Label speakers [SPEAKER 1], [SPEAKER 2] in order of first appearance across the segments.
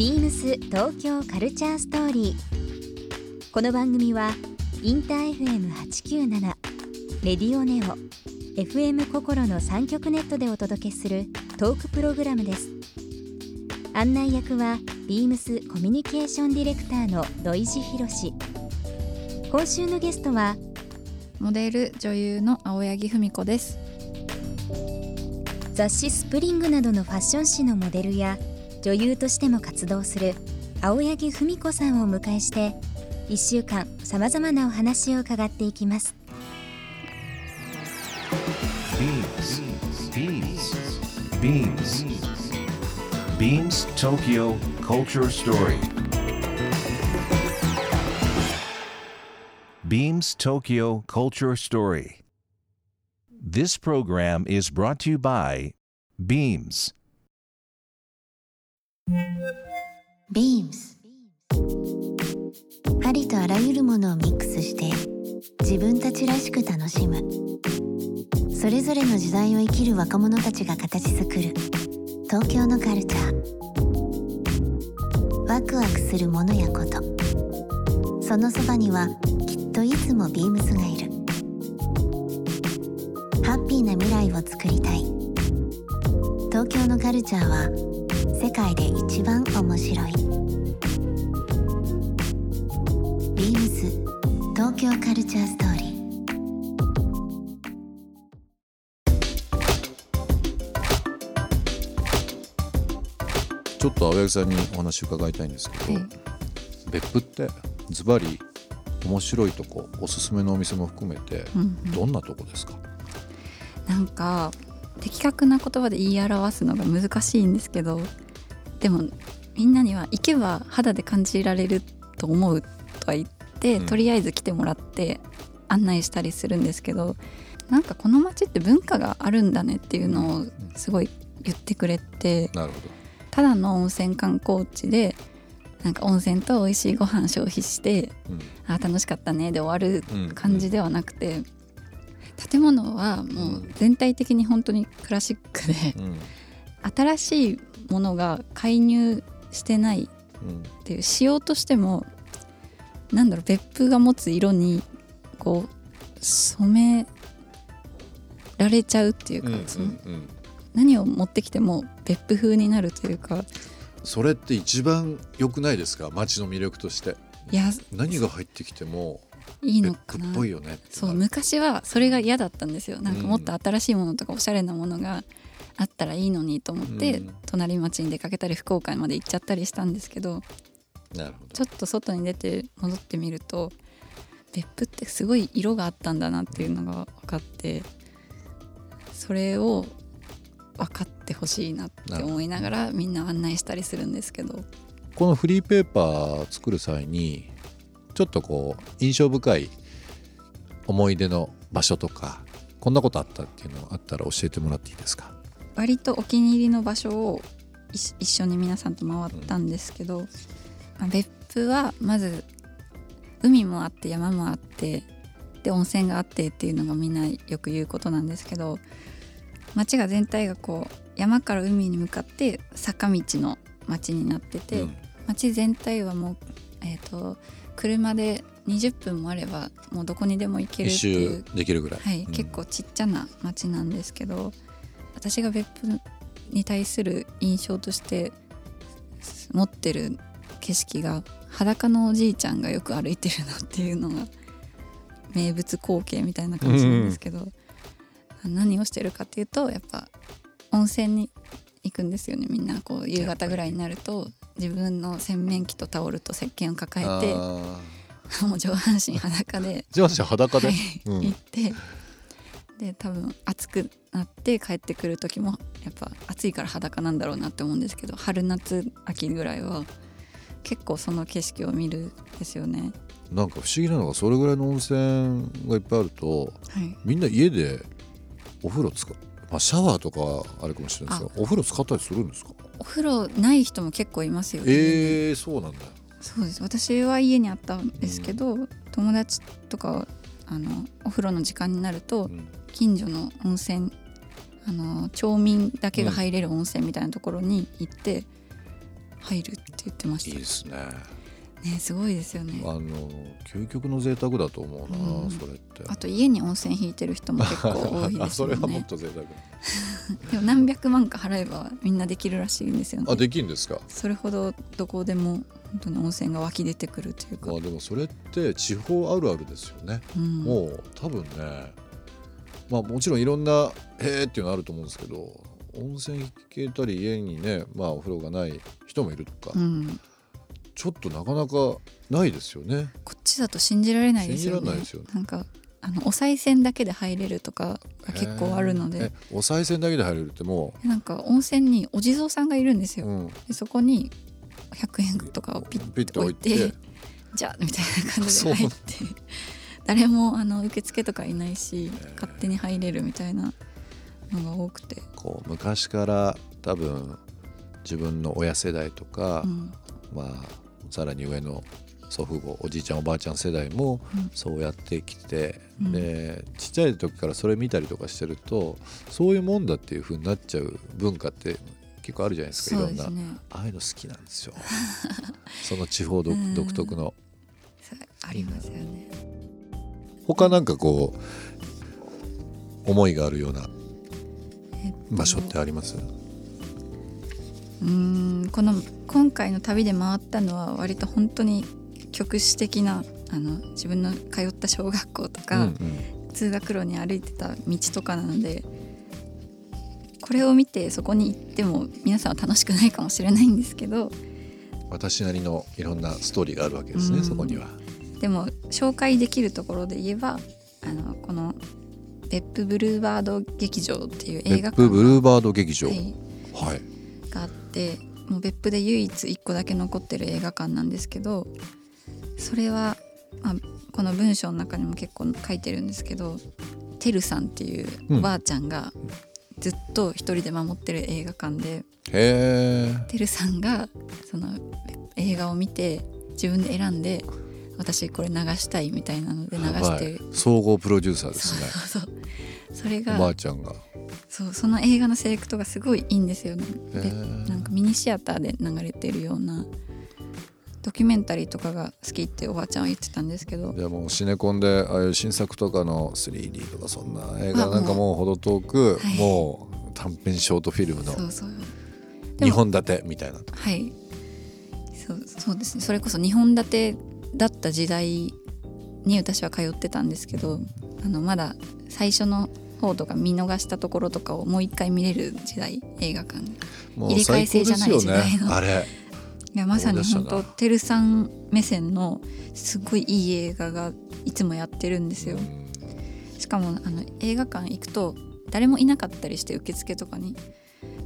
[SPEAKER 1] ビームス東京カルチャーストーリー。この番組はインター FM897 レディオネオ FM 心の三極ネットでお届けするトークプログラムです。案内役はビームスコミュニケーションディレクターの土井博志。今週のゲストは
[SPEAKER 2] モデル女優の青柳文子です
[SPEAKER 1] 雑誌スプリングなどのファッション誌のモデルや女優としても活動する青柳文子さんをお迎えして1週間さまざまなお話を伺っていきます「
[SPEAKER 3] BeamsBeamsBeamsTokyo Culture Story」Beams Tokyo Culture Story. This program is brought to you by Beams.
[SPEAKER 4] Beams. ありとあらゆるものをミックスして自分たちらしく楽しむ。それぞれの時代を生きる若者たちが形作る。東京のカルチャー。ワクワクするものやこと。そのそばにはきっといつもビームスがいる。ハッピーな未来を作りたい。東京のカルチャーは界で一番面白い。ビームス東京カルチャーストーリー。
[SPEAKER 5] ちょっと青柳さんにお話伺いたいんですけど、
[SPEAKER 2] はい
[SPEAKER 5] 別府ってズバリ面白いとこおすすめのお店も含めて
[SPEAKER 2] うんうん。
[SPEAKER 5] どんなとこですか、
[SPEAKER 2] なんか的確な言葉で言い表すのが難しいんですけどでもみんなには行けば肌で感じられると思うとは言って、
[SPEAKER 5] うん。
[SPEAKER 2] とりあえず来てもらって案内したりするんですけどなんかこの街って文化があるんだねっていうのをすごい言ってくれて
[SPEAKER 5] なるほ
[SPEAKER 2] ただの温泉観光地でなんか温泉と美味しいご飯消費して
[SPEAKER 5] ど、うん。
[SPEAKER 2] あー楽しかったねで終わる
[SPEAKER 5] うん
[SPEAKER 2] 感じではなくて、建物はもう全体的に本当にクラシックで
[SPEAKER 5] うん。
[SPEAKER 2] 新しいものが介入してない
[SPEAKER 5] うん。
[SPEAKER 2] っていう仕様としてもなんだろう別府が持つ色にこう染められちゃうっていうか、
[SPEAKER 5] うんうん
[SPEAKER 2] その
[SPEAKER 5] うん
[SPEAKER 2] 何を持ってきても別府風になるというか
[SPEAKER 5] それって一番良くないですか？街の魅力として。
[SPEAKER 2] いや
[SPEAKER 5] 何が入ってきても
[SPEAKER 2] いいの
[SPEAKER 5] 別
[SPEAKER 2] かな。
[SPEAKER 5] 府っぽいよねって
[SPEAKER 2] そう昔はそれが嫌だったんですよ。なんかもっと新しいものとかおしゃれなものがあったらいいのにと思って、
[SPEAKER 5] うん。
[SPEAKER 2] 隣町に出かけたり福岡まで行っちゃったりしたんですけど
[SPEAKER 5] なるほ
[SPEAKER 2] ちょっと外に出て戻ってみると別府ってすごい色があったんだなっていうのが分かってそれを分かってほしいなって思いながらみんな案内したりするんですけど
[SPEAKER 5] ど。このフリーペーパー作る際にちょっとこう印象深い思い出の場所とかこんなことあったっていうのあったら教えてもらっていいですか？
[SPEAKER 2] 割とお気に入りの場所を一一緒に皆さんと回ったんですけど、まあ別府はまず海もあって山もあってで温泉があってっていうのがみんなよく言うことなんですけど街が全体がこう山から海に向かって坂道の街になってて、
[SPEAKER 5] うん。
[SPEAKER 2] 街全体はもう、えー、と車で20分もあればもうどこにでも行ける
[SPEAKER 5] 一
[SPEAKER 2] っていう
[SPEAKER 5] 周できるぐらい、
[SPEAKER 2] はい、
[SPEAKER 5] うん。
[SPEAKER 2] 結構ちっちゃな町なんですけど私が別府に対する印象として持ってる景色が裸のおじいちゃんがよく歩いてるなっていうのが名物光景みたいな感じなんですけど、何をしてるかっていうとやっぱ温泉に行くんですよねみんな。こう夕方ぐらいになると自分の洗面器とタオルと石鹸を抱えて
[SPEAKER 5] あ
[SPEAKER 2] もう上半身裸で
[SPEAKER 5] ーじゃあ私裸で、
[SPEAKER 2] はい。
[SPEAKER 5] うん。
[SPEAKER 2] 行ってで多分暑くなって帰ってくる時もやっぱ暑いから裸なんだろうなって思うんですけど春夏秋ぐらいは結構その景色を見るんですよね。
[SPEAKER 5] なんか不思議なのがそれぐらいの温泉がいっぱいあると
[SPEAKER 2] はい、
[SPEAKER 5] みんな家でお風呂使う、まあ、シャワーとかはあれかもしれないですがお風呂使ったりするんですか？
[SPEAKER 2] お風呂ない人も結構いますよね。
[SPEAKER 5] えー、そうなんだ。
[SPEAKER 2] そうです。私は家にあったんですけど、友達とかあのお風呂の時間になると
[SPEAKER 5] うん
[SPEAKER 2] 近所の温泉あの町民だけが入れる温泉みたいなところに行って、入るって言ってました。
[SPEAKER 5] いいですね。
[SPEAKER 2] ねすごいですよね。
[SPEAKER 5] あの究極の贅沢だと思うな、
[SPEAKER 2] うん。
[SPEAKER 5] それって。
[SPEAKER 2] あと家に温泉引いてる人も結構多いです
[SPEAKER 5] あ それはもっ
[SPEAKER 2] よね
[SPEAKER 5] と贅沢。
[SPEAKER 2] でも何百万か払えばみんなできるらしいんですよね。
[SPEAKER 5] あできるんですか？
[SPEAKER 2] それほどどこでも本当に温泉が湧き出てくるというか。
[SPEAKER 5] まあでもそれって地方あるあるですよね、
[SPEAKER 2] うん。
[SPEAKER 5] もう多分ねまあもちろんいろんな「へえ」っていうのあると思うんですけど温泉行けたり家にねまあお風呂がない人もいるとか、
[SPEAKER 2] うん。
[SPEAKER 5] ちょっとなかなかないですよね。
[SPEAKER 2] こっちだと信じられないですよね。
[SPEAKER 5] 信じられないですよね。
[SPEAKER 2] なんかあのお賽銭だけで入れるとかが結構あるの
[SPEAKER 5] へ
[SPEAKER 2] で。
[SPEAKER 5] えお賽銭だけで入れるっても
[SPEAKER 2] なんか温泉にお地蔵さんがいるんです
[SPEAKER 5] う、
[SPEAKER 2] よ、
[SPEAKER 5] うん、
[SPEAKER 2] でそこに100円とかをピッ
[SPEAKER 5] ピッと置い
[SPEAKER 2] て。
[SPEAKER 5] て
[SPEAKER 2] じゃあみたいな感じで入って誰もあの受付とかいないし勝手に入れるみたいなのが多くて、
[SPEAKER 5] こう昔から多分自分の親世代とか、
[SPEAKER 2] うん。
[SPEAKER 5] まあさらに上の祖父母おじいちゃんおばあちゃん世代も
[SPEAKER 2] うん。
[SPEAKER 5] そうやってきて、
[SPEAKER 2] うん。
[SPEAKER 5] でちっちゃい時からそれ見たりとかしてるとそういうもんだっていう風になっちゃう文化って結構あるじゃないですかいろんな、ああいうの好きなんですよ。その地方独特の。
[SPEAKER 2] ありますよね
[SPEAKER 5] 他なんかこう思いがあるような
[SPEAKER 2] えっと
[SPEAKER 5] 場所ってあります、
[SPEAKER 2] うーんこの今回の旅で回ったのは割と本当に局地的なあの自分の通った小学校とか、
[SPEAKER 5] うん
[SPEAKER 2] 通学路に歩いてた道とかなのでこれを見てそこに行っても皆さんは楽しくないかもしれないんですけど
[SPEAKER 5] 私なりのいろんなストーリーがあるわけですね、
[SPEAKER 2] うん。
[SPEAKER 5] そこには。
[SPEAKER 2] でも紹介できるところで言えばあのこの別府ブルーバード劇場っていう映画館
[SPEAKER 5] 別府ブルーバード劇場、
[SPEAKER 2] は
[SPEAKER 5] はい。
[SPEAKER 2] いがあってもう別府で唯一1個だけ残ってる映画館なんですけどそれは、まあ、この文章の中にも結構書いてるんですけどてるさんっていうおばあちゃんがずっと一人で守ってる映画館で、てるさんがその映画を見て自分で選んで私これ流したいみたいなので流して。る、
[SPEAKER 5] 総合プロデューサーですね。
[SPEAKER 2] そうそうそれ
[SPEAKER 5] お
[SPEAKER 2] が
[SPEAKER 5] ばあちゃんが。
[SPEAKER 2] そうその映画のセレクトがすごいいいんですよね。
[SPEAKER 5] へ
[SPEAKER 2] で
[SPEAKER 5] ー。
[SPEAKER 2] なんかミニシアターで流れてるようなドキュメンタリーとかが好きっておばあちゃんは言ってたんですけど。
[SPEAKER 5] でもうシネコンでああいう新作とかの 3D とかそんな映画
[SPEAKER 2] あ
[SPEAKER 5] なんかもう。ほど遠く
[SPEAKER 2] はい。
[SPEAKER 5] もう短編ショートフィルムの
[SPEAKER 2] そうそう。でも
[SPEAKER 5] 2本立てみたいな。
[SPEAKER 2] はい。そうそうですね。それこそ2本立てだった時代に私は通ってたんですけどあのまだ最初の方とか見逃したところとかをもう一回見れる時代映画館。
[SPEAKER 5] もう
[SPEAKER 2] 入れ替え制じゃない
[SPEAKER 5] よ
[SPEAKER 2] 時代の。
[SPEAKER 5] ねあれ。
[SPEAKER 2] いやまさに本当てるさん目線のすごいいい映画がいつもやってるんですよ。しかもあの映画館行くと誰もいなかったりして受付とかに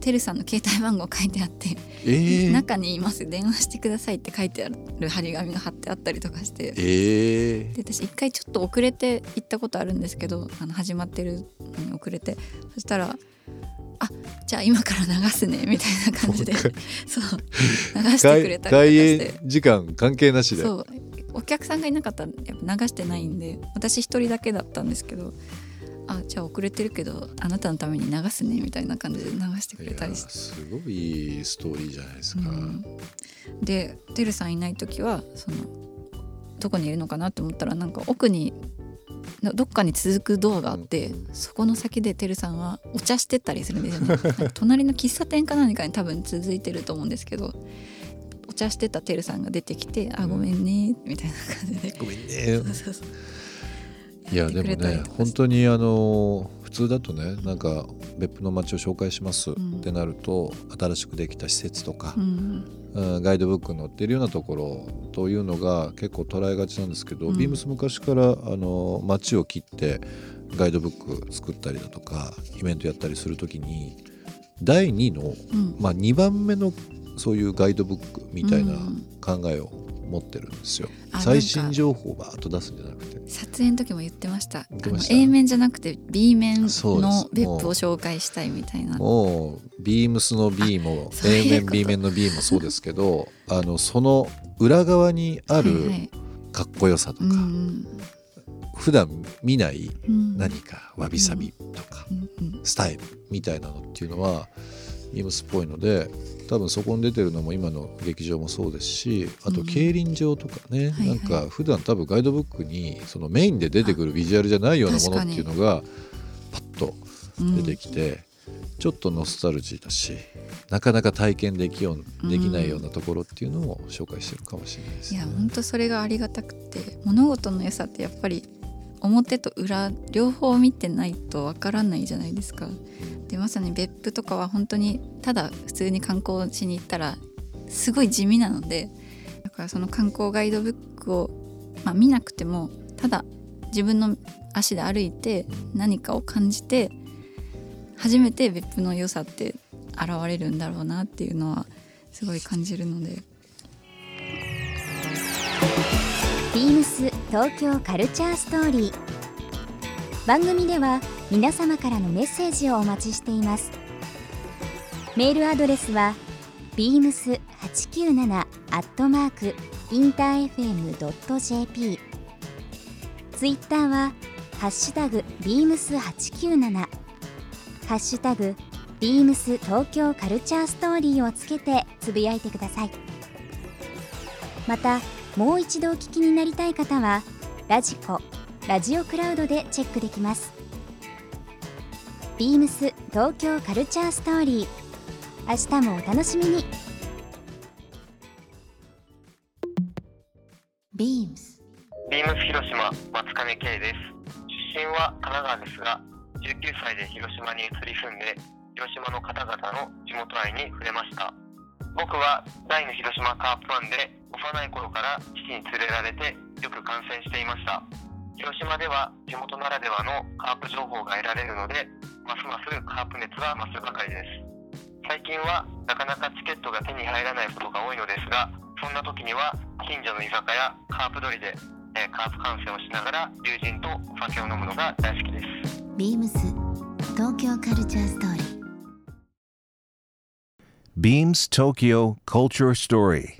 [SPEAKER 2] てるさんの携帯番号書いてあって
[SPEAKER 5] えー、
[SPEAKER 2] 中にいます電話してくださいって書いてある張り紙が貼ってあったりとかして。
[SPEAKER 5] え
[SPEAKER 2] で私一回ちょっと遅れて行ったことあるんですけどあの始まってるのに遅れて。そしたら「あじゃあ今から流すね」みたいな感じで。そう 流してくれ
[SPEAKER 5] ー、
[SPEAKER 2] た
[SPEAKER 5] 開
[SPEAKER 2] りとかして。
[SPEAKER 5] 演時間関係なしで。
[SPEAKER 2] そう。お客さんがいなかったらやっぱ流してないんで私一人だけだったんですけどあじゃあ遅れてるけどあなたのために流すねみたいな感じで流してくれたりして。
[SPEAKER 5] すごいいいストーリーじゃないですか、
[SPEAKER 2] うん。でてるさんいない時はそのどこにいるのかなって思ったらなんか奥になどっかに続くドアがあって、
[SPEAKER 5] うん。
[SPEAKER 2] そこの先でてるさんはお茶してたりするんですよね。隣の喫茶店か何かに多分続いてると思うんですけどお茶してたてるさんが出てきて「あごめんね」みたいな感じで。
[SPEAKER 5] ごめんね。
[SPEAKER 2] そうそうそう
[SPEAKER 5] いやでもね本当にあの普通だとねなんか別府の街を紹介しますっ
[SPEAKER 2] ん。
[SPEAKER 5] てなると、新しくできた施設とか
[SPEAKER 2] う、ん
[SPEAKER 5] うん。ガイドブックに載ってるようなところというのが結構捉えがちなんですけど、
[SPEAKER 2] うん。
[SPEAKER 5] ビームス昔からあの街を切ってガイドブック作ったりだとかイベントやったりするときに第2の、
[SPEAKER 2] うん。
[SPEAKER 5] まあ、2番目のそういうガイドブックみたいな
[SPEAKER 2] うん。
[SPEAKER 5] 考えを持ってるんですよ。
[SPEAKER 2] あ
[SPEAKER 5] 最新情報をバーッと出すんじゃなくて。
[SPEAKER 2] 撮影の時も言ってました。
[SPEAKER 5] ました。
[SPEAKER 2] あの A 面じゃなくて B 面の別府を紹介したいみたいな。
[SPEAKER 5] もうビームスの B も A 面 B 面の B もそうですけど あのその裏側にあ
[SPEAKER 2] はい
[SPEAKER 5] る
[SPEAKER 2] はい。
[SPEAKER 5] かっこよさとか、
[SPEAKER 2] うん
[SPEAKER 5] 普段見ない
[SPEAKER 2] うん。
[SPEAKER 5] 何かわびさびとか、スタイルみたいなのっていうのはビームスっぽいので多分そこに出てるのも今の劇場もそうですしあと
[SPEAKER 2] うん。
[SPEAKER 5] 競輪場とかね、
[SPEAKER 2] はいはい。
[SPEAKER 5] なんか普段多分ガイドブックにそのメインで出てくるビジュアルじゃないようなものっていうのがパッと
[SPEAKER 2] うん。
[SPEAKER 5] 出てきて、ちょっとノスタルジーだしなかなか体験できようできないようなところっていうのを紹介してるかもしれないですね。
[SPEAKER 2] いや本当それがありがたくて物事の良さってやっぱり表と裏両方見てないとわからないじゃないですか。でまさに別府とかは本当にただ普通に観光しに行ったらすごい地味なのでだからその観光ガイドブックを、まあ、見なくてもただ自分の足で歩いて何かを感じて初めて別府の良さって現れるんだろうなっていうのはすごい感じるので。
[SPEAKER 1] ビームス東京カルチャーストーリー。番組では皆様からのメッセージをお待ちしています。メールアドレスは beams897 アットマークインター FM.jp ツイッターはハッシュタグ beams897 ハッシュタグビームス東京カルチャーストーリーをつけてつぶやいてください。またもう一度お聞きになりたい方はラジコラジオクラウドでチェックできます。ビームス東京カルチャーストーリー。明日もお楽しみに。
[SPEAKER 4] ビームス。
[SPEAKER 6] ビームス広島松亀圭です。出身は神奈川ですが19歳で広島に移り住んで広島の方々の地元愛に触れました。僕は大の広島カープファンで幼い頃から父に連れられてよく観戦していました。広島では地元ならではのカープ情報が得られるのでますますカープ熱が増すばかりです。最近はなかなかチケットが手に入らないことが多いのですがそんな時には近所の居酒屋カープ取りで、えーカープ観戦をしながら友人とお酒を飲むのが大好きです。
[SPEAKER 4] ビームス東京カルチャーストーリー。
[SPEAKER 3] Beams Tokyo Culture Story.